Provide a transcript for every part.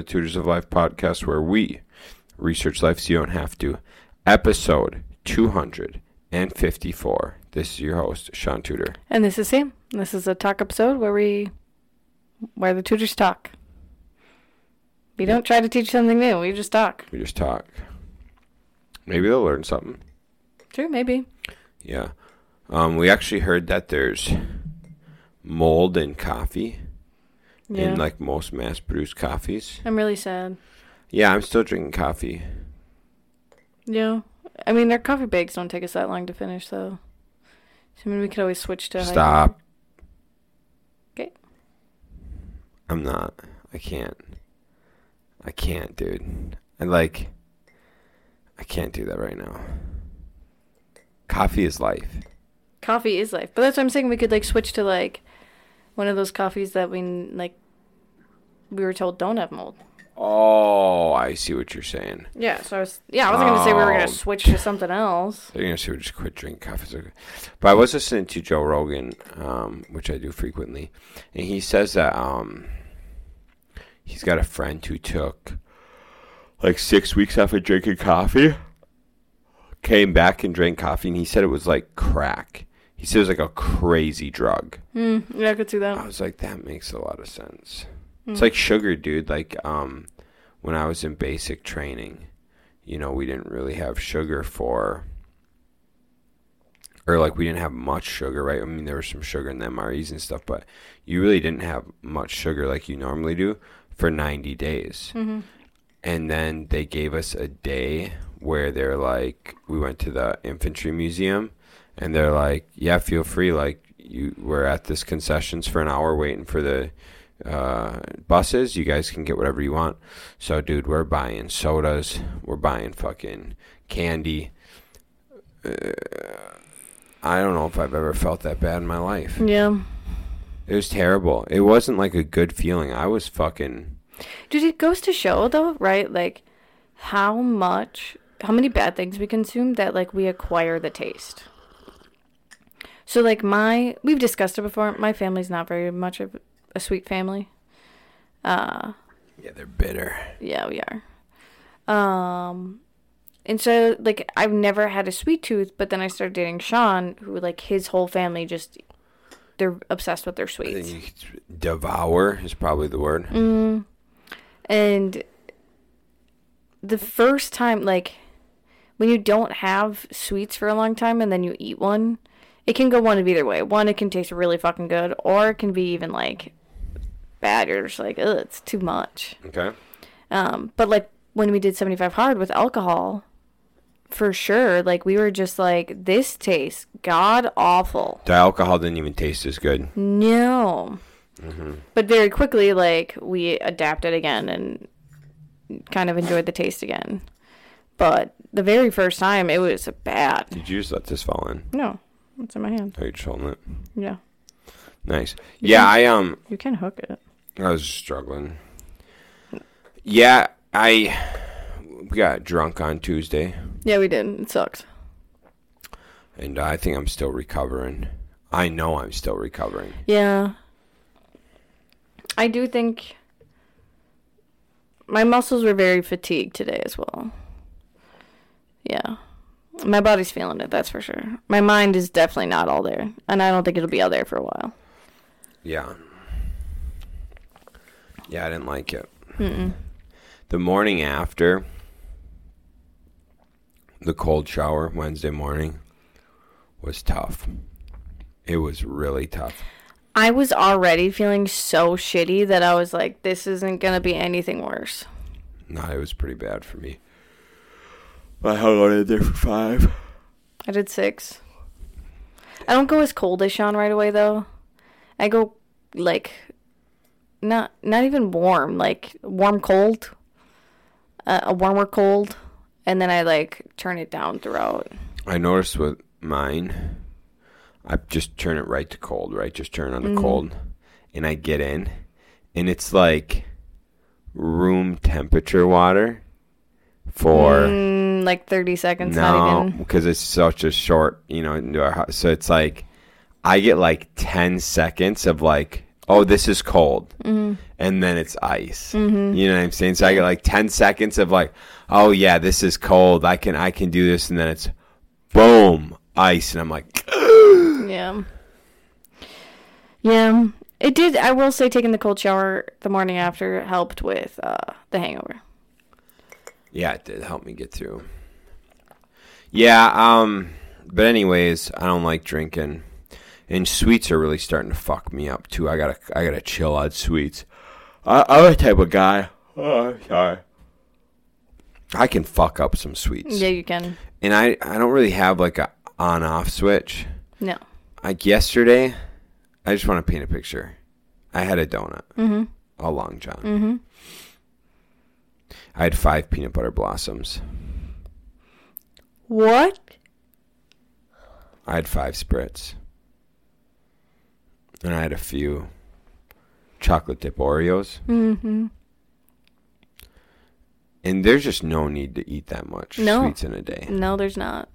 the Tutors of Life podcast, where we research life so you don't have to. Episode 254. This is your host, Shaun Tudor. And this is Sam. This is a talk episode where we, where the tutors talk. We don't try to teach something new. We just talk. We just talk. Maybe they'll learn something. True, maybe. Yeah. Um, we actually heard that there's mold in coffee, Yeah. in like most mass produced coffees. I'm really sad. Yeah, I'm still drinking coffee. Yeah. I mean, their coffee bags don't take us that long to finish, though. So, I mean, we could always switch to. Stop. Okay. I'm not. I can't. I can't, dude. I like. I can't do that right now. Coffee is life. Coffee is life. But that's what I'm saying. We could, like, switch to, like, one of those coffees that we, like, we were told don't have mold. Oh, I see what you're saying. Yeah, so I was. Yeah, I wasn't to say we were going Oh. switch to something else. They're gonna say we just quit drinking coffee. But I was listening to Joe Rogan, um, which I do frequently, and he says that um, he's got a friend who took like six weeks off of drinking coffee, came back and drank coffee, and he said it was like crack. He said it was like a crazy drug. Hmm. Yeah, I could see that. I was like, that makes a lot of sense. Hmm. It's like sugar, dude. Like um, when I was in basic training, you know, we didn't really have sugar for, or like we didn't have much sugar, right? I mean, there was some sugar in the MREs and stuff, but you really didn't have much sugar like you normally do for 90 days. hmm And then they gave us a day where they're like, we went to the infantry museum, and they're like, yeah, feel free. Like you, we're at this concessions for an hour waiting for the uh, buses. You guys can get whatever you want. So, dude, we're buying sodas. We're buying fucking candy. Uh, I don't know if I've ever felt that bad in my life. Yeah. It was terrible. It wasn't like a good feeling. I was fucking. Dude, it goes to show though, right? Like how much how many bad things we consume that like we acquire the taste. So like my we've discussed it before, my family's not very much of a sweet family. Uh Yeah, they're bitter. yeah, we are. Um and so like I've never had a sweet tooth, but then I started dating Shaun, who like his whole family just they're obsessed with their sweets. devour is probably the word. Mm. And the first time, like, when you don't have sweets for a long time and then you eat one, it can go one of either way. One, it can taste really fucking good, or it can be even, like, bad. You're just like, ugh, it's too much. Okay. Um, but, like, when we did 75 Hard with alcohol, for sure, like, we were just like, this tastes god awful. The alcohol didn't even taste as good. No. Mm-hmm. But very quickly, like, we adapted again and kind of enjoyed the taste again. But the very first time, it was bad. Did you just let this fall in? No, it's in my hand. Are you just holding it? Yeah. Nice. Yeah, I um, You can hook it. I was struggling. Yeah, I we got drunk on Tuesday, Yeah, we did. It sucked. and I think I'm still recovering. I know I'm still recovering. Yeah. I do think my muscles were very fatigued today as well. Yeah. My body's feeling it, that's for sure. My mind is definitely not all there. And I don't think it'll be all there for a while. Yeah. Yeah, I didn't like it. Mm-mm. The morning after the cold shower Wednesday morning was tough. It was really tough. I was already feeling so shitty that I was like, this isn't going to be anything worse. No, it was pretty bad for me. I hung on in there for five. I did six. I don't go as cold as Shaun right away, though. I go, like, not not even warm, like warm cold, uh, a warmer cold, and then I like turn it down throughout. I noticed with mine, I just turn it right to cold, right? Just turn on the Mhm. cold, and I get in, and it's like room temperature water for Mm, like thirty seconds, no, because it's such a short, you know, into our house. So it's like I get like ten seconds of like oh, this is cold, and then it's ice. You know what I'm saying? So I get like ten seconds of like, oh yeah, this is cold. I can I can do this, and then it's boom ice, and I'm like, Yeah. Yeah. It did. I will say, taking the cold shower the morning after helped with uh, the hangover. yeah, it did help me get through. Yeah, um, but anyways, I don't like drinking, and sweets are really starting to fuck me up too. I gotta I gotta chill on sweets. I, I'm the type of guy. Oh, sorry. I can fuck up some sweets. Yeah, you can. and I I don't really have like a on off switch. No. Like yesterday, I just want to paint a picture. I had a donut, Mm-hmm. a long john. Mm-hmm. I had five peanut butter blossoms. What? I had five spritz, and I had a few chocolate dip Oreos. Mm-hmm. And there's just no need to eat that much No. sweets in a day. No, there's not.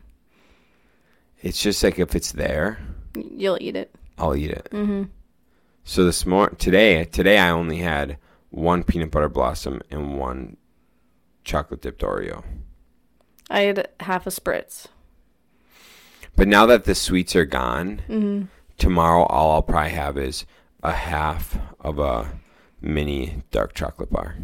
It's just like if it's there, You'll eat it. I'll eat it. Mm-hmm. So this morning, today, today I only had one peanut butter blossom and one chocolate dipped Oreo. I had half a spritz. But now that the sweets are gone, Mm-hmm tomorrow all I'll probably have is a half of a mini dark chocolate bar.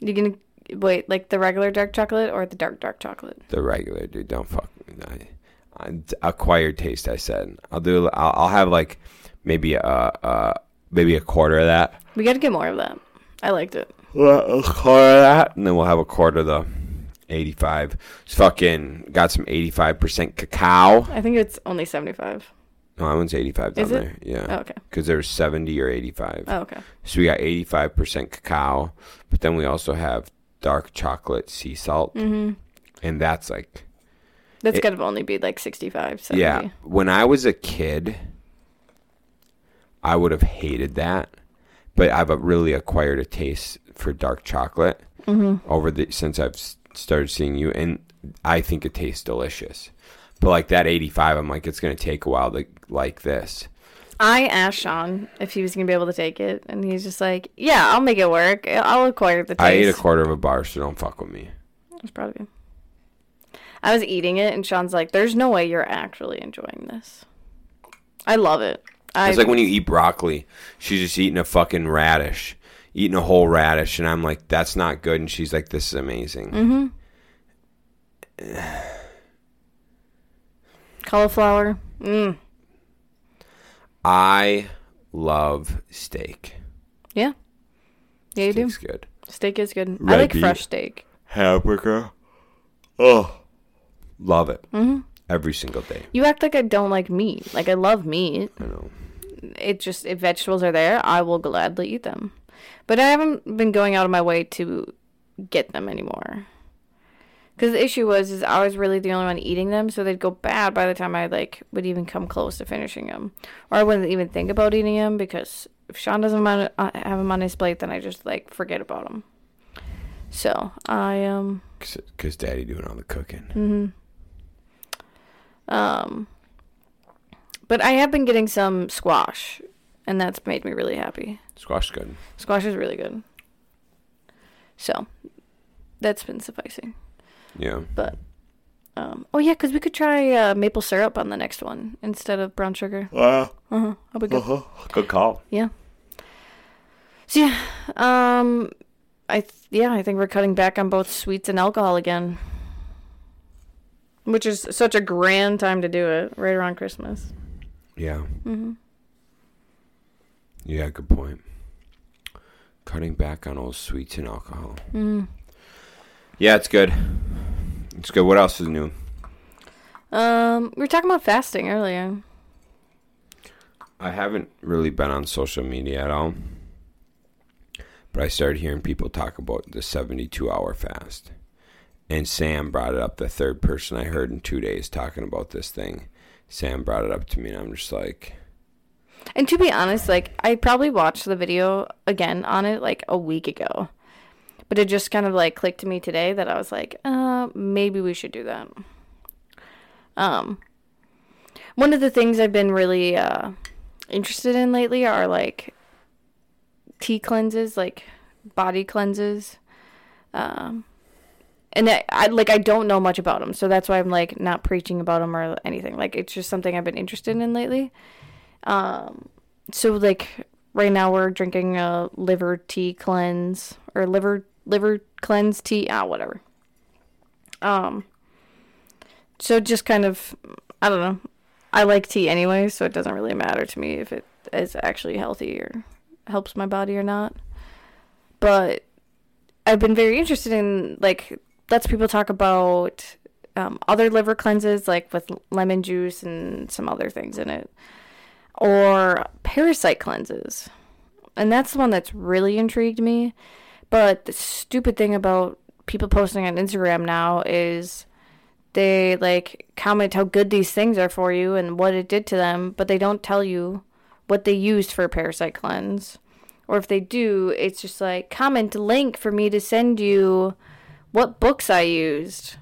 You gonna wait like the regular dark chocolate or the dark dark chocolate? The regular, dude. Don't fuck. I, I, acquired taste. I said I'll do. I'll, I'll have like maybe a, a, maybe a quarter of that. We gotta get more of that. I liked it. A quarter of that, and then we'll have a quarter of the 85. It's fucking got some 85% cacao. I think it's only 75. No, I wouldn't 85 down Is it? there. Yeah. Oh, okay. Because there's 70 or 85. Oh, okay. So we got 85% cacao, but then we also have dark chocolate sea salt. Mm-hmm. And that's like. That's gonna only be like 65, 70. Yeah. When I was a kid, I would have hated that, but I've uh, really acquired a taste for dark chocolate mm-hmm. over the since I've started seeing you, and I think it tastes delicious. But like that 85, I'm like it's gonna take a while to like this. I asked Shaun if he was gonna be able to take it, and he's just like, "Yeah, I'll make it work. I'll acquire the taste." I ate a quarter of a bar, so don't fuck with me. Proud of you. I was eating it, and Shaun's like, "There's no way you're actually enjoying this." I love it. I It's like when you eat broccoli. She's just eating a fucking radish, eating a whole radish, and I'm like, that's not good. And she's like, this is amazing. Mm-hmm. Cauliflower. Mm. I love steak. Yeah, yeah, you do. Steak's good. Steak is good. I like beet. fresh steak. Hamburger. Oh, love it. hmm Every single day. You act like I don't like meat. Like I love meat. I know. It just if vegetables are there, I will gladly eat them. But I haven't been going out of my way to get them anymore. Because the issue was, is I was really the only one eating them, so they'd go bad by the time I like would even come close to finishing them, or I wouldn't even think about eating them because if Shaun doesn't uh, have them on his plate, then I just like forget about them. So I um Because daddy doing all the cooking. Mm-hmm. Um, but I have been getting some squash, and that's made me really happy. Squash good. Squash is really good. So, that's been sufficing. Yeah. But um, oh yeah, because we could try uh, maple syrup on the next one instead of brown sugar. Uh, Uh huh. That'll be good. uh-huh. Good call. Yeah. So yeah, um, I th- yeah, I think we're cutting back on both sweets and alcohol again, which is such a grand time to do it, right around Christmas. Yeah. hmm Yeah, good point. Cutting back on all sweets and alcohol. Mm. Yeah, it's good. It's good. What else is new? Um, we were talking about fasting earlier. I haven't really been on social media at all. But I started hearing people talk about the 72 hour fast. And Sam brought it up, the third person I heard in two days talking about this thing. Sam brought it up to me, and I'm just like, And to be honest, like I probably watched the video again on it like a week ago. But it just kind of like clicked to me today that I was like, uh, maybe we should do that. Um one of the things I've been really uh interested in lately are like tea cleanses, like body cleanses. Um, and I, I like I don't know much about them, so that's why I'm like not preaching about them or anything. Like it's just something I've been interested in lately. Um, so like right now we're drinking a liver tea cleanse or liver liver cleanse tea, ah whatever. Um, so just kind of I don't know. I like tea anyway, so it doesn't really matter to me if it is actually healthy or helps my body or not. But I've been very interested in like lets people talk about um, other liver cleanses like with lemon juice and some other things in it, or parasite cleanses, and that's the one that's really intrigued me. But the stupid thing about people posting on Instagram now is they like comment how good these things are for you and what it did to them, but they don't tell you what they used for a parasite cleanse. Or if they do, it's just like comment link for me to send you what books I used.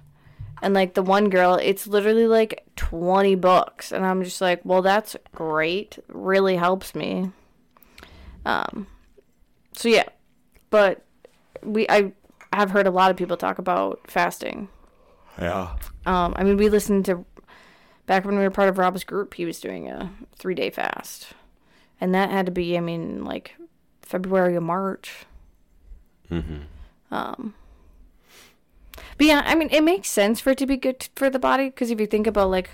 And like the one girl, it's literally like 20 books. And I'm just like, well, that's great. Really helps me. Um, so yeah, but we, I have heard a lot of people talk about fasting. Yeah. Um, I mean, we listened to back when we were part of Rob's group. He was doing a three day fast, and that had to be, I mean, like February or March. Mm-hmm. Um, but yeah, I mean, it makes sense for it to be good t- for the body because if you think about like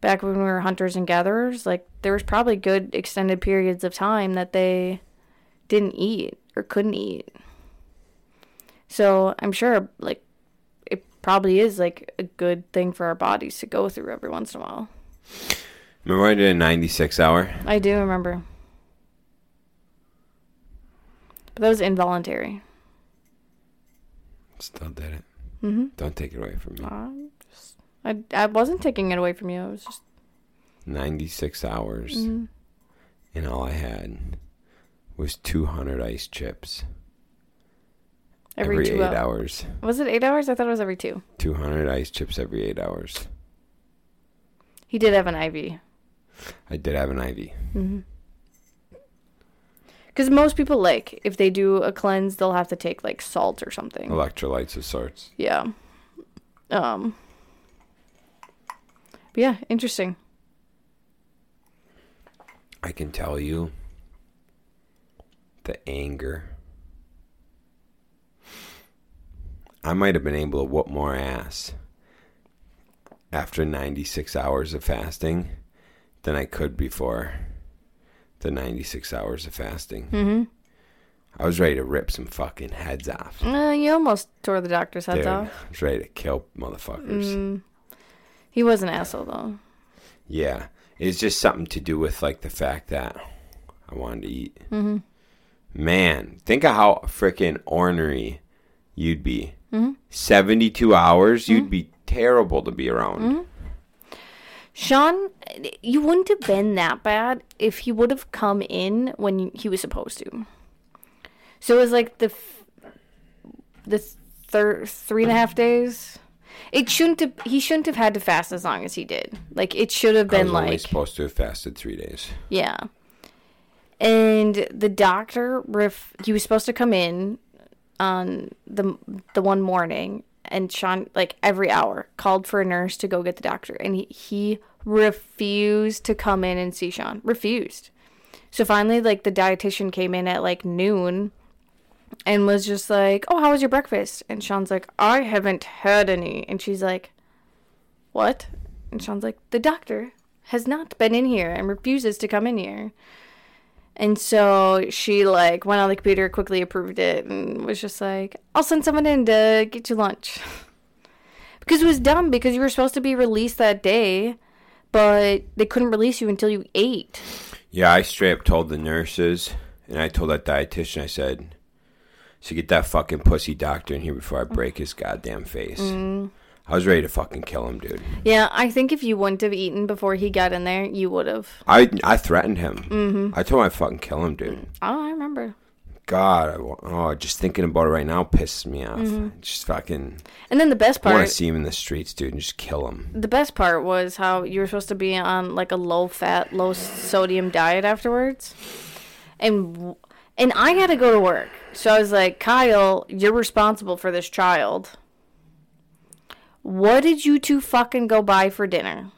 back when we were hunters and gatherers, like there was probably good extended periods of time that they didn't eat or couldn't eat. So I'm sure like it probably is like a good thing for our bodies to go through every once in a while. Remember I did a 96 hour? I do remember. But that was involuntary. Still did it. Mm-hmm. Don't take it away from me. Uh, just, I, I wasn't taking it away from you. I was just 96 hours, Mhm. and all I had was 200 ice chips every, every, two eight hours. hours. Was it eight hours? I thought it was every two. 200 ice chips every eight hours. He did have an IV. I did have an IV. Mm-hmm. Because most people like if they do a cleanse, they'll have to take like salt or something. Electrolytes of sorts. Yeah. Um. But yeah, interesting. I can tell you the anger. I might have been able to whoop more ass after 96 hours of fasting than I could before the 96 hours of fasting. Mm-hmm. I was ready to rip some fucking heads off. Uh, you almost tore the doctor's heads Dude, off. I was ready to kill motherfuckers. Mm. He was an asshole though. Yeah. It's just something to do with like the fact that I wanted to eat. Mm-hmm. Man, think of how freaking ornery you'd be. Mhm. 72 hours, Mm-hmm. you'd be terrible to be around. Shaun, you wouldn't have been that bad if he would have come in when he was supposed to. So it was like the f- the thir- three and a half days. It shouldn't have. He shouldn't have had to fast as long as he did. Like it should have been like supposed to have fasted three days. yeah. And the doctor, ref- he was supposed to come in on the the one morning, and Shaun, like every hour, called for a nurse to go get the doctor, and he, he refused to come in and see Shaun. Refused. So finally, like the dietitian came in at like noon, and was just like, "Oh, how was your breakfast?" And Shaun's like, "I haven't had any," and she's like, "What?" And Shaun's like, "The doctor has not been in here and refuses to come in here." And so she like went on the computer, quickly approved it, and was just like, "I'll send someone in to get you lunch." because it was dumb because you were supposed to be released that day, but they couldn't release you until you ate. Yeah, I straight up told the nurses, and I told that dietitian, I said, so get that fucking pussy doctor in here before I break his goddamn face. Mm. I was ready to fucking kill him, dude. Yeah, I think if you wouldn't have eaten before he got in there, you would have. I I threatened him. Mm-hmm. I told him I'd fucking kill him, dude. Oh, I remember. God, I, oh, just thinking about it right now pisses me off. Mm-hmm. Just fucking, And then the best part. I want to see him in the streets, dude, and just kill him. the best part was how you were supposed to be on like a low fat, low sodium diet afterwards, and And I had to go to work. So I was like, Kyle, you're responsible for this child. What did you two fucking go buy for dinner?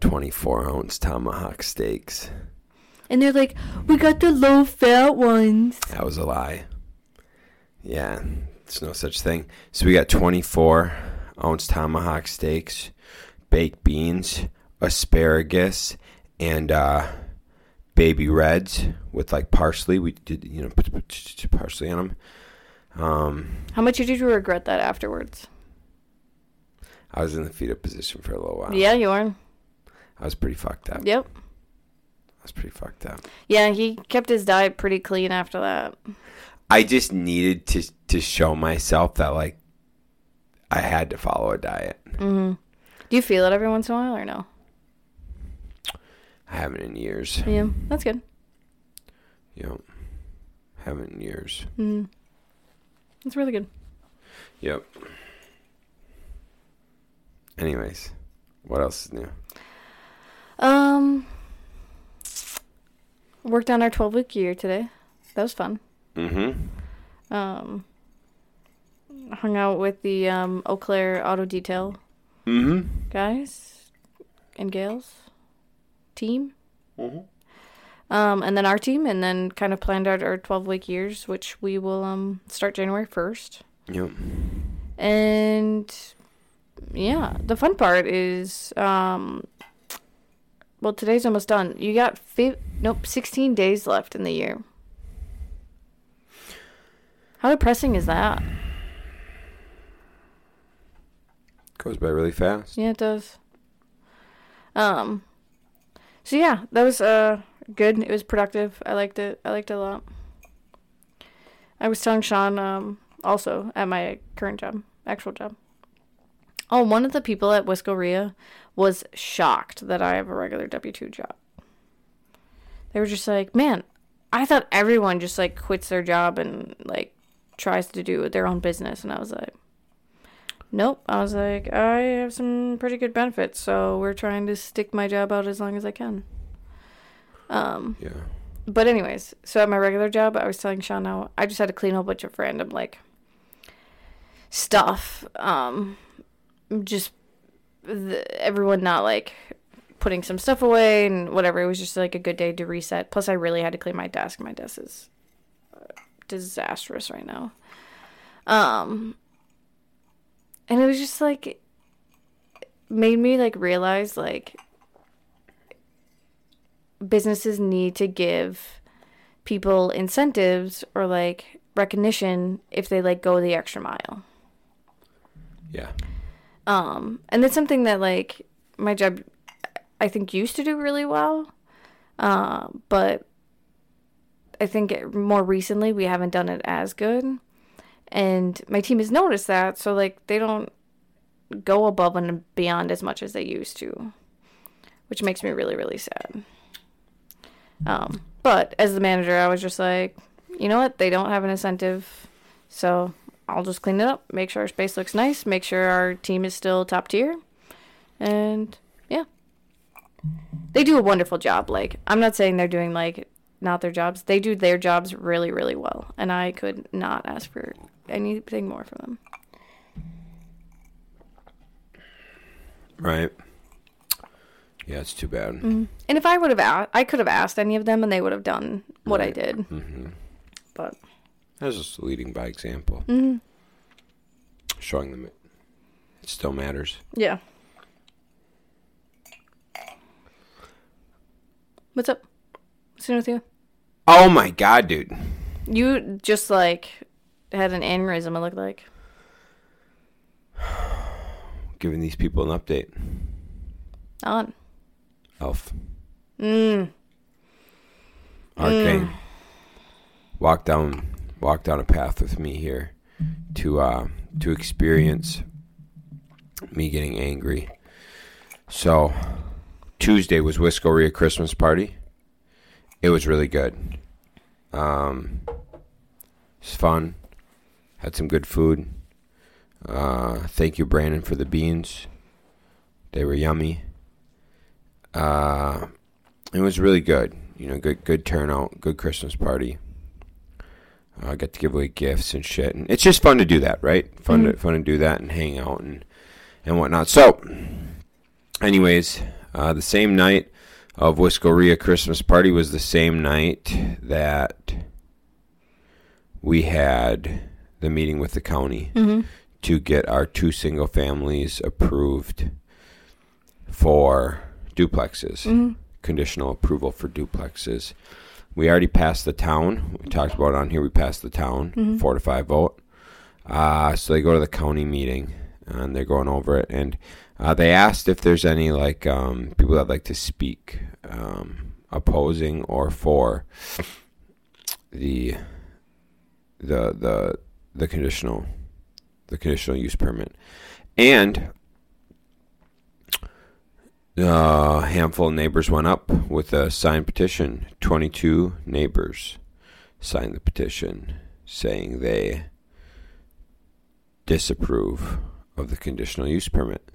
24 ounce tomahawk steaks. And they're like, we got the low fat ones. That was a lie. Yeah, there's no such thing. So we got 24 ounce tomahawk steaks, baked beans, asparagus, and uh, baby reds with like parsley. We did, you know, put, put, put parsley on them. Um, How much did you regret that afterwards? I was in the fetal position for a little while. Yeah, you were. I was pretty fucked up. Yep. I was pretty fucked up. Yeah, he kept his diet pretty clean after that. I just needed to to show myself that like I had to follow a diet. hmm Do you feel it every once in a while or no? I haven't in years. Yeah, that's good. Know, haven't in years. hmm That's really good. Yep. Anyways, what else is new? Um, worked on our 12 week year today. That was fun. Mm-hmm. Um, hung out with the um, Eau Claire Auto Detail Mm-hmm. guys and gals team. Mhm. Um, and then our team, and then kind of planned out our 12 week years, which we will um, start January 1st. Yep. And yeah, the fun part is, um, well, today's almost done. You got fi- nope, 16 days left in the year. How depressing is that? Goes by really fast. Yeah, it does. Um. So yeah, that was uh good. It was productive. I liked it. I liked it a lot. I was telling Shaun um also at my current job, actual job. Oh, one of the people at Wiscoria was shocked that I have a regular W two job. They were just like, "Man, I thought everyone just like quits their job and like tries to do their own business," and I was like. Nope. I was like, I have some pretty good benefits, so we're trying to stick my job out as long as I can. Um, Yeah. but anyways, so at my regular job, I was telling Shaun how I just had to clean a whole bunch of random like stuff. Um, just the, everyone not like putting some stuff away and whatever. It was just like a good day to reset. Plus, I really had to clean my desk. My desk is uh, disastrous right now. Um, and it was just like made me like realize like businesses need to give people incentives or like recognition if they like go the extra mile. Yeah. Um, and that's something that like my job, I think used to do really well. Uh, but I think it, more recently we haven't done it as good, and my team has noticed that. So like they don't go above and beyond as much as they used to, which makes me really really sad. Um, but as the manager, I was just like, you know what? They don't have an incentive, so I'll just clean it up, make sure our space looks nice, make sure our team is still top tier, and yeah, they do a wonderful job. Like I'm not saying they're doing like not their jobs; they do their jobs really, really well, and I could not ask for anything more from them. Right. Yeah, it's too bad. And if I would have asked, I could have asked any of them, and they would have done what I did. Mm-hmm. But That's just leading by example, mhm. showing them it, it still matters. yeah. What's up? What's new with you? Oh my god, dude. You just like had an aneurysm. It looked like. Giving these people an update. On. Elf. Mm. Arcane. Walk down walk down a path with me here to uh to experience me getting angry. So Tuesday was Wiscoria Christmas party. It was really good. Um it's fun. Had some good food. Uh thank you Brandon for the beans. They were yummy. Uh it was really good. You know, good good turnout, good Christmas party. I uh, get to give away gifts and shit, and it's just fun to do that, right? Fun Mhm. to fun to do that and hang out and and whatnot. So, anyways, uh, the same night of Wiscoria Christmas party was the same night that we had the meeting with the county Mm-hmm. to get our two single families approved for duplexes, Mm-hmm. conditional approval for duplexes. We already passed the town. We talked about it on here. We passed the town, Mhm. four to five vote. Uh, so they go to the county meeting and they're going over it. And uh, they asked if there's any like um, people that like to speak um, opposing or for the the the the conditional the conditional use permit. And a handful of neighbors went up with a signed petition. 22 neighbors signed the petition saying they disapprove of the conditional use permit.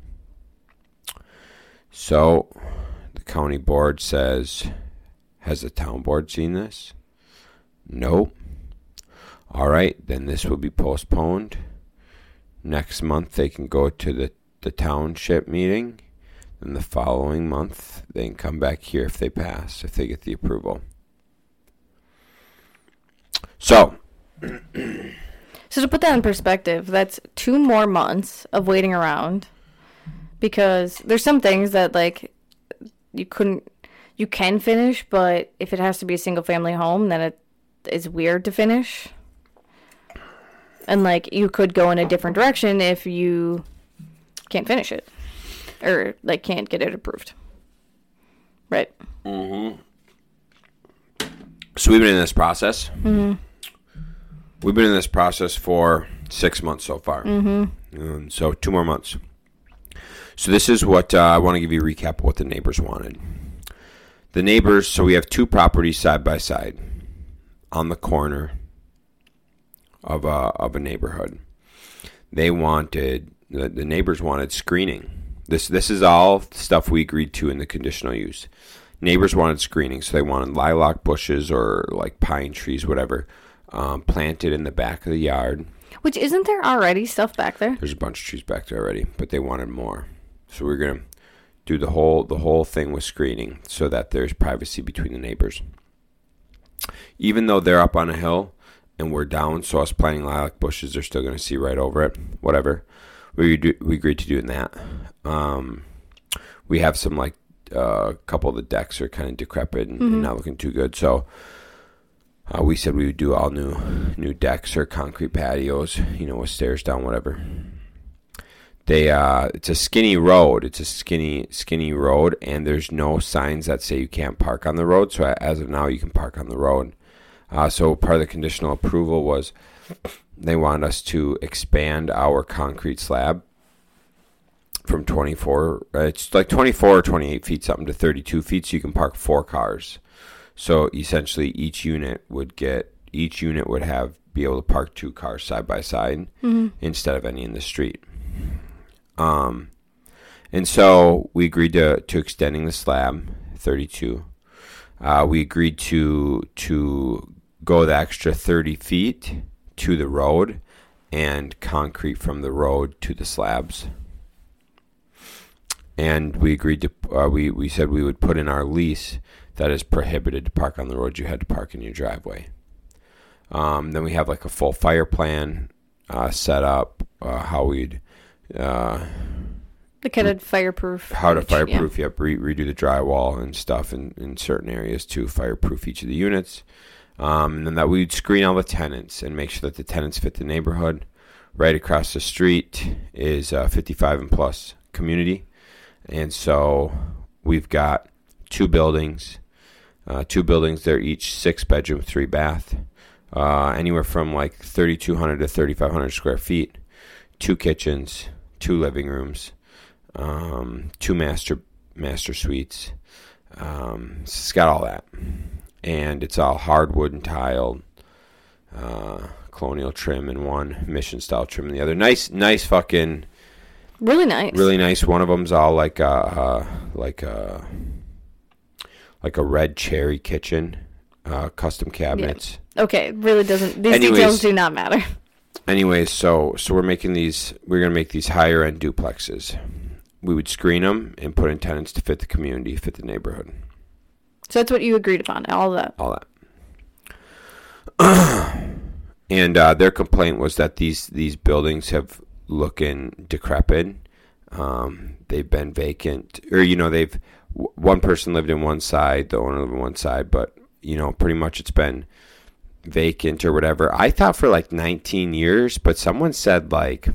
So the county board says, Has the town board seen this? Nope. All right, then this will be postponed. Next month they can go to the, the township meeting. Then the following month they can come back here if they pass, if they get the approval. So, So to put that in perspective, that's two more months of waiting around because there's some things that like you couldn't you can finish, but if it has to be a single family home, then it is weird to finish. And like you could go in a different direction if you can't finish it or like can't get it approved. Right. Mm-hmm. so we've been in this process. Mm-hmm. We've been in this process for six months so far. Mm-hmm. Um, so two more months. So this is what uh, I want to give you a recap of what the neighbors wanted. The neighbors. So we have two properties side by side on the corner of a of a neighborhood. They wanted the, the neighbors wanted screening. This this is all stuff we agreed to in the conditional use. Neighbors wanted screening, so they wanted lilac bushes or like pine trees, whatever, um, planted in the back of the yard. Which isn't there already stuff back there? There's a bunch of trees back there already, but they wanted more. So we're gonna do the whole the whole thing with screening so that there's privacy between the neighbors. Even though they're up on a hill and we're down, so us planting lilac bushes, they're still gonna see right over it. Whatever. We do, we agreed to doing that. Um, we have some like uh, a couple of the decks are kind of decrepit and, and not looking too good, so. Uh, we said we would do all new new decks or concrete patios, you know, with stairs down, whatever. They uh, it's a skinny road. It's a skinny skinny road, and there's no signs that say you can't park on the road. So as of now, you can park on the road. Uh, so part of the conditional approval was they want us to expand our concrete slab from 24. Uh, it's like 24 or 28 feet, something to 32 feet, so you can park four cars. So essentially, each unit would get each unit would have be able to park two cars side by side instead of any in the street. Um, and so we agreed to to extending the slab 32. Uh, we agreed to to go the extra 30 feet to the road and concrete from the road to the slabs. And we agreed to uh, we we said we would put in our lease that is prohibited to park on the road. You had to park in your driveway. Um, then we have like a full fire plan uh, set up, uh, how we'd uh, The kind of fireproof. how to yeah. fireproof, yep, re- redo the drywall and stuff in, in certain areas to fireproof each of the units. Um, and then that we'd screen all the tenants and make sure that the tenants fit the neighborhood. Right across the street is uh, 55 and plus community. And so we've got two buildings. Uh, two buildings, they're each six bedroom, three bath. Uh, anywhere from like 3,200 to 3,500 square feet. Two kitchens, two living rooms, um, two master master suites. Um, it's got all that, and it's all hardwood and tiled, uh, colonial trim in one, mission style trim in the other. Nice, nice fucking, Really nice. really nice. One of them's all like uh, uh like uh like a red cherry kitchen, uh, custom cabinets. Okay, really doesn't. These Anyways. details do not matter. Anyways, so so we're making these. We're gonna make these higher end duplexes. We would screen them and put in tenants to fit the community, fit the neighborhood, So that's what you agreed upon. All that. all that. and uh, their complaint was that these these buildings have looking decrepit. Um, they've been vacant, or you know, they've w- one person lived in one side, the owner lived in one side, but you know, pretty much it's been vacant or whatever. I thought for like 19 years, but someone said like,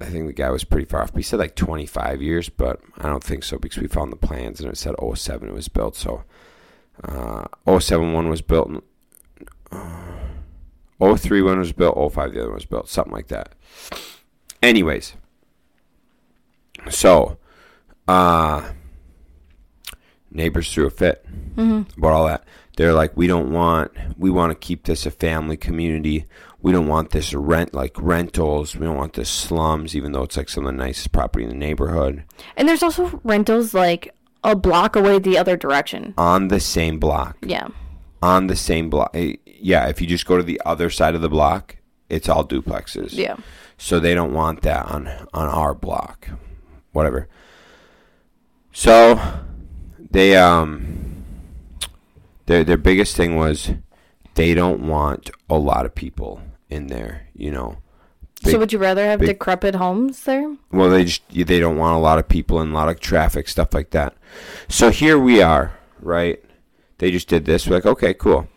I think the guy was pretty far off. But he said like 25 years, but I don't think so because we found the plans and it said 07 it was built. So uh, 07 one was built, in, uh, 03 one was built, 05 the other one was built, something like that. Anyways, so uh, neighbors threw a fit about all that. They're like, we don't want, we want to keep this a family community. We don't want this rent like rentals. We don't want this slums, even though it's like some of the nicest property in the neighborhood And there's also rentals like a block away the other direction. on the same block. Yeah. On the same block. Eh, Yeah, if you just go to the other side of the block, it's all duplexes. Yeah. So they don't want that on on our block. Whatever. So they um their their biggest thing was they don't want a lot of people in there, you know. so would you rather have big- decrepit homes there? well, they just they don't want a lot of people and a lot of traffic stuff like that. So here we are, right? They just did this. We're like, okay, cool.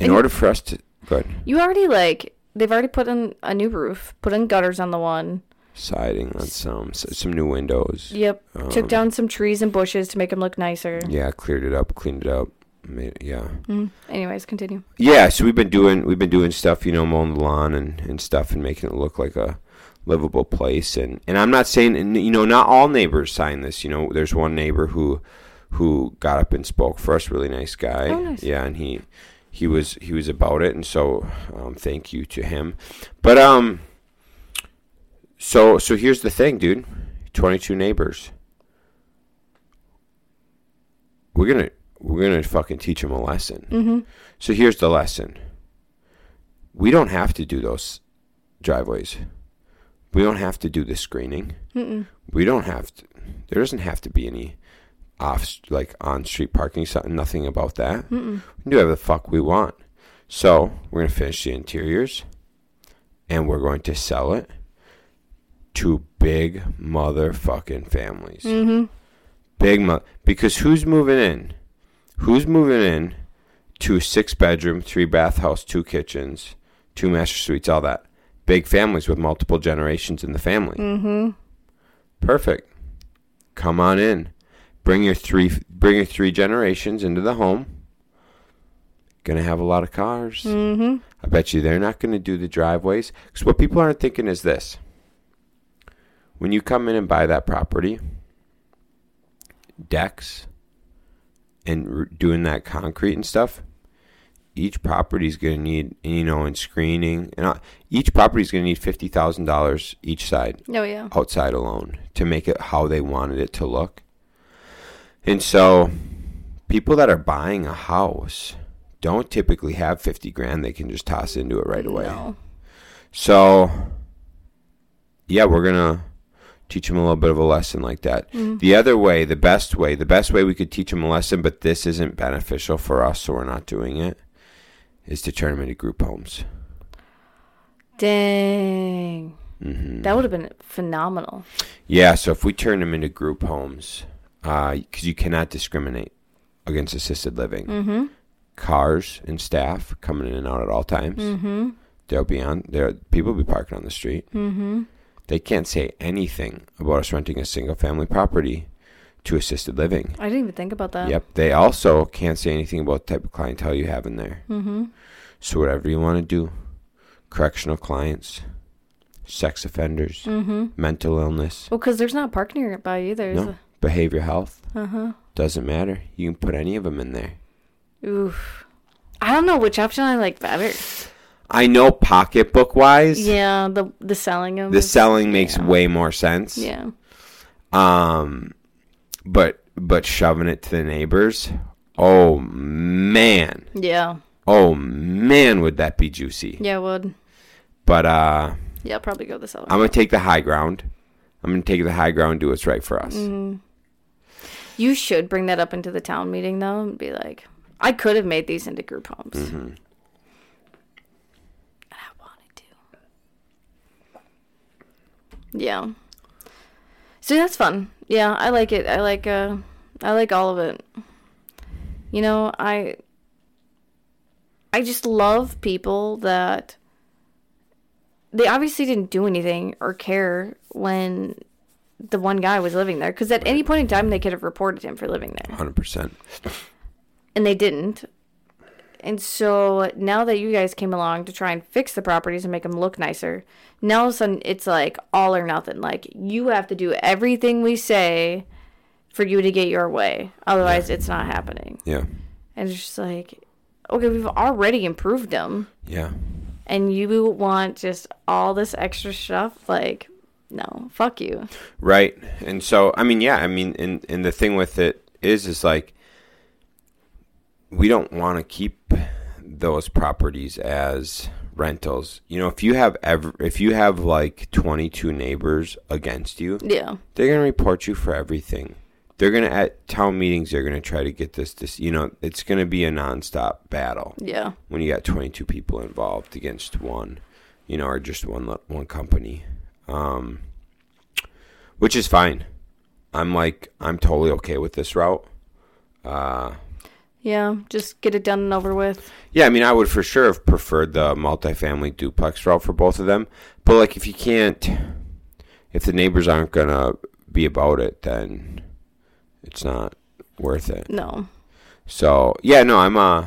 In And- order for us to good You already like they've already put in a new roof, put in gutters on the one. siding on some some new windows. Yep. Um, Took down some trees and bushes to make them look nicer. Yeah, cleared it up, cleaned it up. Yeah, Mm. Anyways, continue. yeah. So we've been doing we've been doing stuff, you know, mowing the lawn and, and stuff, and making it look like a livable place. And and I'm not saying you know not all neighbors sign this. You know, there's one neighbor who who got up and spoke for us. Really nice guy. Oh, nice. Yeah, and he he was he was about it, and so um, thank you to him. But um, so so here's the thing, dude. 22 neighbors. We're gonna we're gonna fucking teach them a lesson. Mm-hmm. So here's the lesson. We don't have to do those driveways. We don't have to do the screening. Mm-mm. We don't have to. There doesn't have to be any off like on street parking. Something nothing about that. Mm-mm. We can do whatever the fuck we want. So we're gonna finish the interiors, and we're going to sell it to big motherfucking families. Mm-hmm. Big mo- because who's moving in? Who's moving in to a six bedroom, three bath house, two kitchens, two master suites, all that? Big families with multiple generations in the family. Mm-hmm. Perfect. Come on in. Bring your three bring your three generations into the home. Gonna have a lot of cars. Mm-hmm. I bet you they're not gonna do the driveways. Because what people aren't thinking is this. When you come in and buy that property, decks and doing that concrete and stuff, each property is going to need, you know, and screening, and each property is going to need fifty thousand dollars each side Oh yeah. outside alone to make it how they wanted it to look. And so, people that are buying a house don't typically have fifty grand they can just toss into it right away. No. So, yeah, we're gonna teach them a little bit of a lesson like that. Mhm. The other way, the best way, the best way we could teach them a lesson, but this isn't beneficial for us, so we're not doing it, is to turn them into group homes. Dang. hmm That would have been phenomenal. Yeah, so if we turn them into group homes, because you cannot discriminate against assisted living. Mm-hmm. Cars and staff coming in and out at all times. Mm-hmm. They'll be on there. People will be parking on the street. They can't say anything about us renting a single family property to assisted living. I didn't even think about that. Yep. They also can't say anything about the type of clientele you have in there. Mm-hmm. So whatever you want to do, correctional clients, sex offenders, Mm-hmm. mental illness, Well, because there's not parking nearby either. No. behavior health, Uh huh. doesn't matter. You can put any of them in there. Oof. I don't know which option I like better. I know pocketbook wise, Yeah, the the selling them. the selling makes yeah. way more sense. Yeah. Um, but but shoving it to the neighbors. Oh man. Yeah. Oh man, would that be juicy? Yeah, it would. But uh, Yeah, I'll probably go the other. I'm gonna take the high ground. I'm gonna take the high ground, and do what's right for us. You should bring that up into the town meeting though, and be like, I could have made these into group homes. Mm-hmm. And I wanted to. Yeah. So that's fun. Yeah, I like it. I like uh I like all of it. You know, I I just love people that they obviously didn't do anything or care when the one guy was living there because at any point in time they could have reported him for living there Hundred percent. and they didn't. And so now that you guys came along to try and fix the properties and make them look nicer, now all of a sudden it's like all or nothing. Like you have to do everything we say for you to get your way. Otherwise, it's not happening. Yeah. And it's just like, okay, we've already improved them, Yeah. and you want just all this extra stuff. Like, no, fuck you. Right. And so I mean, yeah, I mean and and the thing with it is is like we don't want to keep those properties as rentals. You know, if you have ever if you have like 22 neighbors against you, Yeah, they're going to report you for everything. They're going to at town meetings they're going to try to get this this you know, it's going to be a nonstop battle yeah, when you got 22 people involved against one, you know, or just one one company, um, which is fine. I'm like I'm totally okay with this route. Uh, yeah. Just get it done and over with. yeah, I mean, I would for sure have preferred the multifamily duplex route for both of them. But like, if you can't, if the neighbors aren't gonna be about it, then it's not worth it. No. So yeah, no, I'm uh,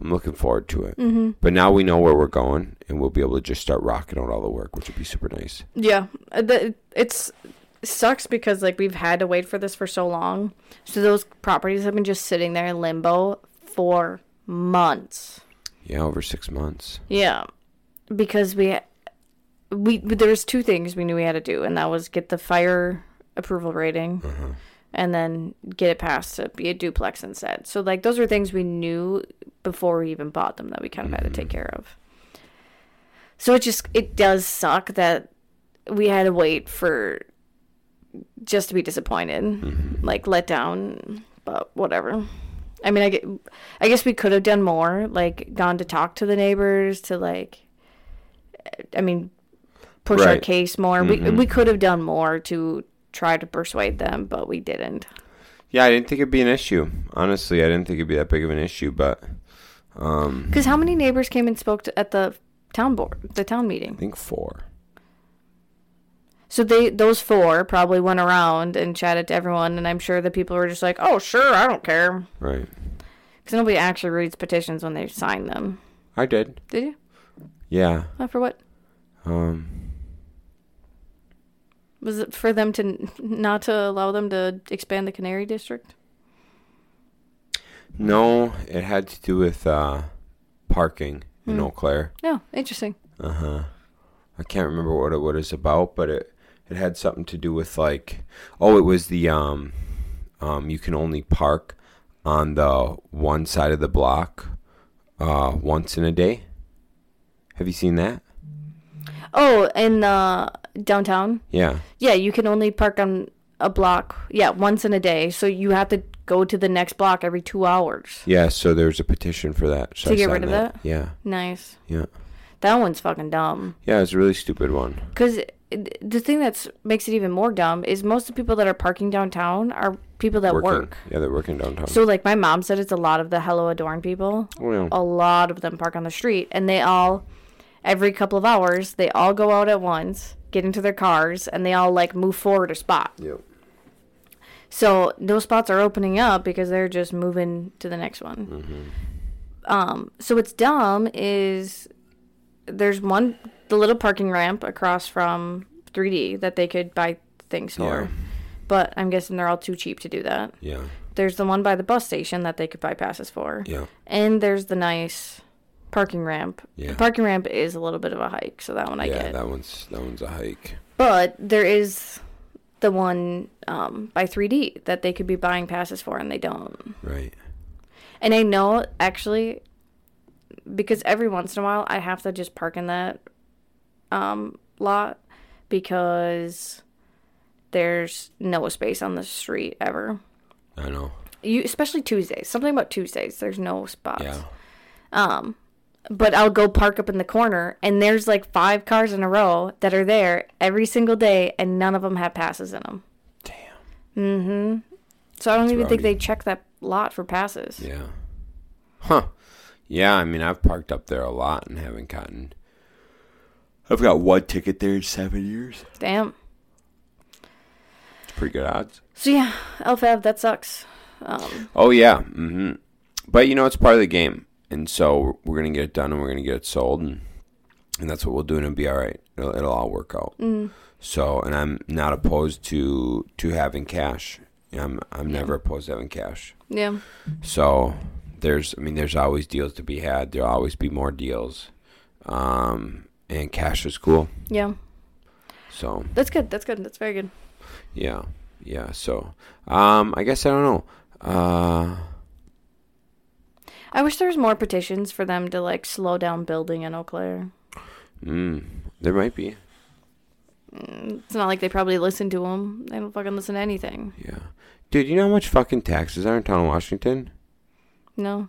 I'm looking forward to it. Mm-hmm. But now we know where we're going, and we'll be able to just start rocking out all the work, which would be super nice. Yeah, uh, the, it's it sucks because like we've had to wait for this for so long. So those properties have been just sitting there in limbo for months. Yeah, over six months. Yeah, because we we there was two things we knew we had to do, and that was get the fire approval rating. Uh-huh. And then get it passed to be a duplex instead. So like those are things we knew before we even bought them that we kind of had to take mm-hmm. care of. So it just it does suck that we had to wait for just to be disappointed, like let down, but whatever. I mean, I get, I guess we could have done more, like gone to talk to the neighbors to like, I mean, push our case more. We we could have done more to try to persuade them, but we didn't. Yeah, I didn't think it'd be an issue. Honestly, I didn't think it'd be that big of an issue, but um, Because how many neighbors came and spoke to, at the town board, the town meeting? I think four. So they those four probably went around and chatted to everyone, and I'm sure the people were just like, "Oh, sure, I don't care," Right. because nobody actually reads petitions when they sign them. I did. Did you? Yeah. Uh, for what? Um. Was it for them to n- not to allow them to expand the Cannery District? No, it had to do with uh, parking in Eau Claire. No, interesting. Uh huh. I can't remember what it what it's about, but it it had something to do with like oh, it was the um um you can only park on the one side of the block uh once in a day. Have you seen that? Oh, in uh, downtown, Yeah. yeah, you can only park on a block, yeah, once in a day. So you have to go to the next block every two hours. Yeah, so there's a petition for that. So To I get rid of that? Yeah. Nice. Yeah. That one's fucking dumb. Yeah, it's a really stupid one. Because the thing that makes it even more dumb is most of the people that are parking downtown are people that Working. work. Yeah, they're working downtown. So, like my mom said, it's a lot of the Hello Adorn people. oh, yeah. A lot of them park on the street, and they all, every couple of hours, they all go out at once, get into their cars, and they all like move forward a spot. Yep. So those spots are opening up because they're just moving to the next one. Mm-hmm. Um, so what's dumb is there's one the little parking ramp across from 3D that they could buy things for, Yeah. but I'm guessing they're all too cheap to do that. Yeah. There's the one by the bus station that they could buy passes for, Yeah. and there's the nice parking ramp. Yeah. The parking ramp is a little bit of a hike, so that one I yeah, get. Yeah, that one's that one's a hike. But there is the one um, by 3D that they could be buying passes for and they don't. Right. And I know actually because every once in a while I have to just park in that um, lot because there's no space on the street ever. I know. You especially Tuesdays. Something about Tuesdays. There's no spots. Yeah. Um, but I'll go park up in the corner, and there's like five cars in a row that are there every single day, and none of them have passes in them. Damn. Mm-hmm. So I don't even think they check that lot for passes. Yeah. Huh. Yeah, I mean, I've parked up there a lot and haven't gotten. I've got one ticket there in seven years. Damn. It's pretty good odds. So yeah, LFAB that sucks. Um, Oh yeah. hmm But you know, it's part of the game, and so we're gonna get it done, and we're gonna get it sold, and and that's what we'll do, and it'll be all right. It'll, it'll all work out. mm, So, and I'm not opposed to to having cash. I'm I'm never opposed to having cash. yeah. So there's, I mean, there's always deals to be had. There'll always be more deals, um, and cash is cool. Yeah. So That's good. That's good. That's very good. yeah, yeah. So um, I guess I don't know. Uh, I wish there was more petitions for them to like slow down building in Eau Claire. mm, there might be. Mm, It's not like they probably listen to them. They don't fucking listen to anything. Yeah, dude. You know how much fucking taxes are in town of Washington? No.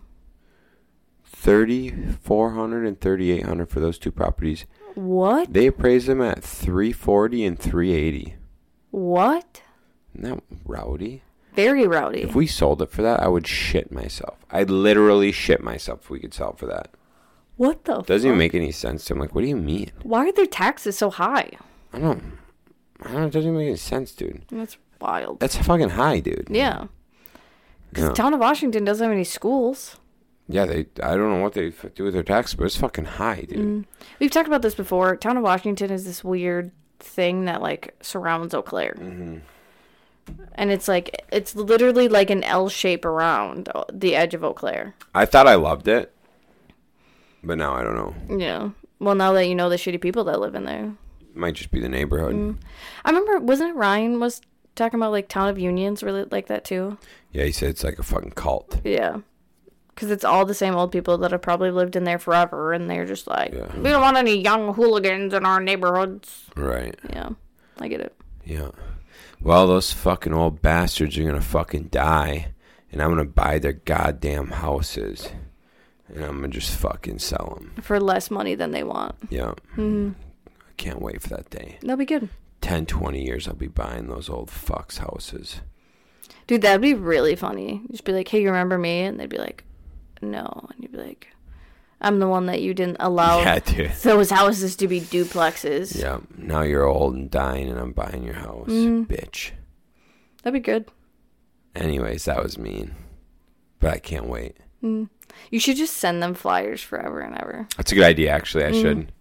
Thirty four hundred and thirty eight hundred for those two properties. What? They appraised them at three forty and three eighty. What? Isn't that rowdy? Very rowdy. If we sold it for that, I would shit myself. I'd literally shit myself if we could sell it for that. what the? Doesn't even make any sense. to me. I'm like, what do you mean? Why are their taxes so high? I don't. I don't. It doesn't even make any sense, dude. That's wild. That's fucking high, dude. Yeah. Because Yeah. the town of Washington doesn't have any schools. Yeah, they. I don't know what they do with their taxes, but it's fucking high, dude. Mm. We've talked about this before. Town of Washington is this weird thing that like surrounds Eau Claire. Mm-hmm. And it's like it's literally like an L shape around the edge of Eau Claire. I thought I loved it, but now I don't know. Yeah. Well, now that you know the shitty people that live in there. It might just be the neighborhood. Mm. I remember, wasn't it Ryan was talking about like town of unions really like that too? Yeah, he said it's like a fucking cult. Yeah. Because it's all the same old people that have probably lived in there forever, and they're just like, Yeah. we don't want any young hooligans in our neighborhoods. Right. Yeah, I get it. Yeah. Well, those fucking old bastards are gonna fucking die, and I'm gonna buy their goddamn houses, and I'm gonna just fucking sell them. For less money than they want. Yeah. hmm I can't wait for that day. That'll be good. 10, 20 years, I'll be buying those old fucks houses. Dude, that'd be really funny. Just be like, hey, you remember me? And they'd be like, no. And you'd be like, I'm the one that you didn't allow Yeah, dude. those houses to be duplexes. Yeah. Now you're old and dying, and I'm buying your house, Mhm. bitch. That'd be good. Anyways, that was mean, but I can't wait. Mm. You should just send them flyers forever and ever. That's a good idea, actually. I Mm. should.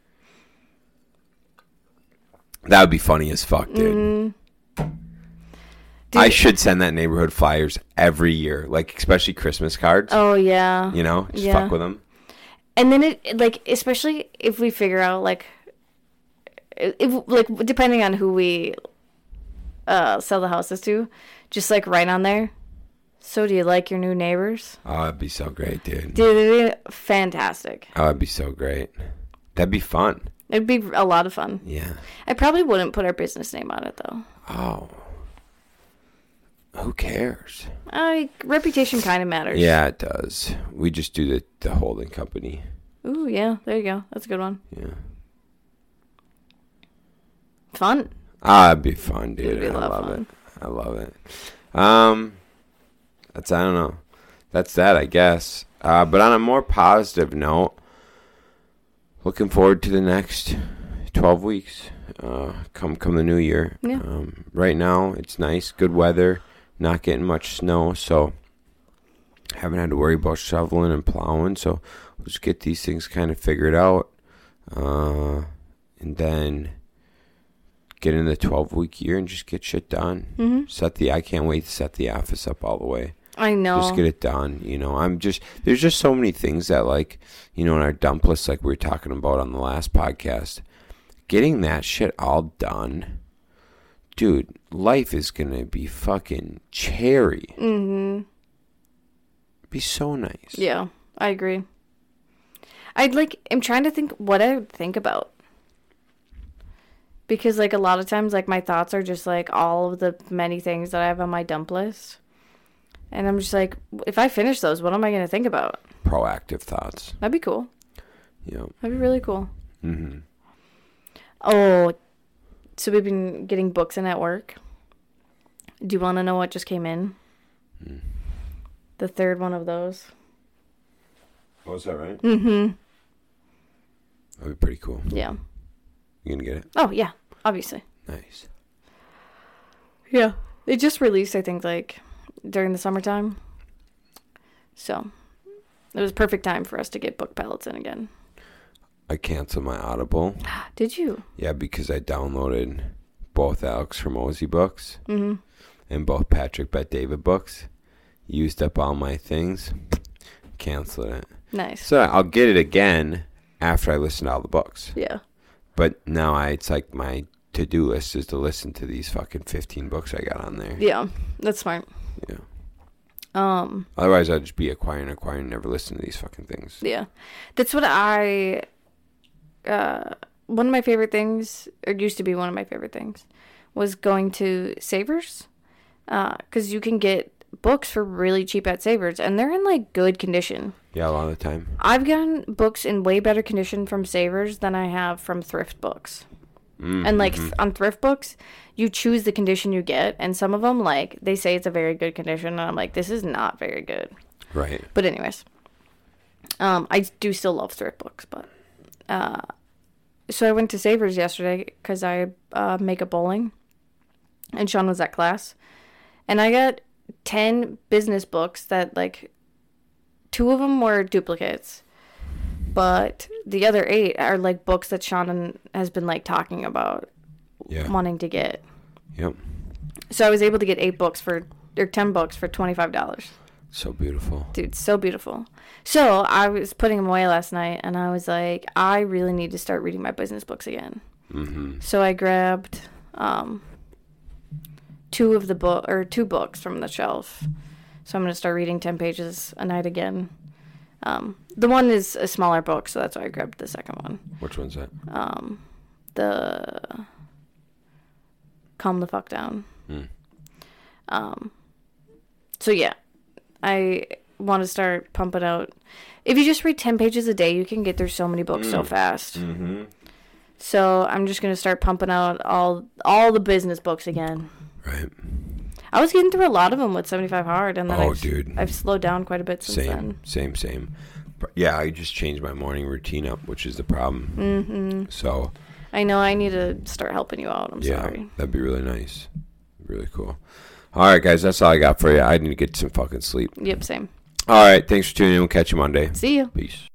That would be funny as fuck, dude. Mm. I should send that neighborhood flyers every year, like especially Christmas cards. Oh, yeah. You know, just Yeah. fuck with them. and then it like especially if we figure out like if like depending on who we uh sell the houses to just like right on there so do you like your new neighbors Oh, that'd be so great, dude. dude it'd be fantastic Oh, that'd be so great. That'd be fun. it'd be a lot of fun Yeah. i probably wouldn't put our business name on it though Oh. Who cares? I reputation kind of matters Yeah, it does. We just do the, the holding company. ooh yeah there you go that's a good one Yeah. fun Ah, it'd be fun, dude. It'd be a I lot of love fun. it. I love it. Um, that's I don't know. That's that, I guess. Uh, but on a more positive note, looking forward to the next twelve weeks. Uh, come come the new year. Yeah. Um, right now it's nice, good weather, not getting much snow, so haven't had to worry about shoveling and plowing. So we'll just get these things kind of figured out, uh, and then get in the 12 week year and just get shit done. hmm Set the I can't wait to set the office up all the way. i know Just get it done. You know, I'm just there's just so many things that like you know in our dump list like we were talking about on the last podcast. Getting that shit all done dude, life is gonna be fucking cherry. Mm-hmm. Be so nice. Yeah, I agree. I'd like. I'm trying to think what I would think about. Because like a lot of times, like my thoughts are just like all of the many things that I have on my dump list, and I'm just like, if I finish those, what am I gonna think about? Proactive thoughts. That'd be cool. Yeah. That'd be really cool. Mm-hmm. Oh, so we've been getting books in at work. Do you want to know what just came in? Mm. The third one of those. Was that right? Mm-hmm. That'd be pretty cool. Yeah. You gonna get it? Oh yeah. Obviously. Nice. Yeah. It just released, I think, like during the summertime. So it was perfect time for us to get book pallets in again. I canceled my Audible. Did you? Yeah, because I downloaded both Alex Hormozi books Mm-hmm. and both Patrick Bet David books. Used up all my things. Canceled it. Nice. So I'll get it again after I listen to all the books. Yeah. But now I, it's like my to do list is to listen to these fucking 15 books I got on there. Yeah. That's smart. Yeah. Um. Otherwise, I'd just be acquiring, acquiring, never listen to these fucking things. Yeah. That's what I. Uh, one of my favorite things, or used to be one of my favorite things, was going to Savers, because you can get books for really cheap at Savers, and they're in like good condition. Yeah, a lot of the time. I've gotten books in way better condition from Savers than I have from thrift books. Mm, And like th- on thrift books, you choose the condition you get, and some of them like they say it's a very good condition, and I'm like, this is not very good. right. But anyways, um, I do still love thrift books, but uh, so I went to Savers yesterday because I uh, make a bowling, and Shaun was at class, and I got ten business books that like two of them were duplicates, but the other eight are like books that Shaun has been like talking about Yeah. wanting to get. Yep. So I was able to get eight books for or ten books for twenty five dollars. So beautiful. Dude, so beautiful. So I was putting them away last night, and I was like, I really need to start reading my business books again. Mm-hmm. So I grabbed um, two of the book or two books from the shelf. So I'm gonna start reading ten pages a night again. Um, the one is a smaller book, so that's why I grabbed the second one. Which one's that? Um, the calm the fuck down. Mm. Um, so yeah, I want to start pumping out. If you just read ten pages a day, you can get through so many books so Mm. fast. Mm-hmm. So I'm just gonna start pumping out all all the business books again. Right. I was getting through a lot of them with 75 hard, and then Oh, I've, dude. I've slowed down quite a bit since Same. then. Same. Same. Yeah, I just changed my morning routine up, which is the problem. Mm-hmm. So I know I need to start helping you out. I'm yeah, sorry. that'd be really nice. Really cool. All right, guys, that's all I got for you. I need to get some fucking sleep. Yep, same. All right, thanks for tuning in. We'll catch you Monday. See you. Peace.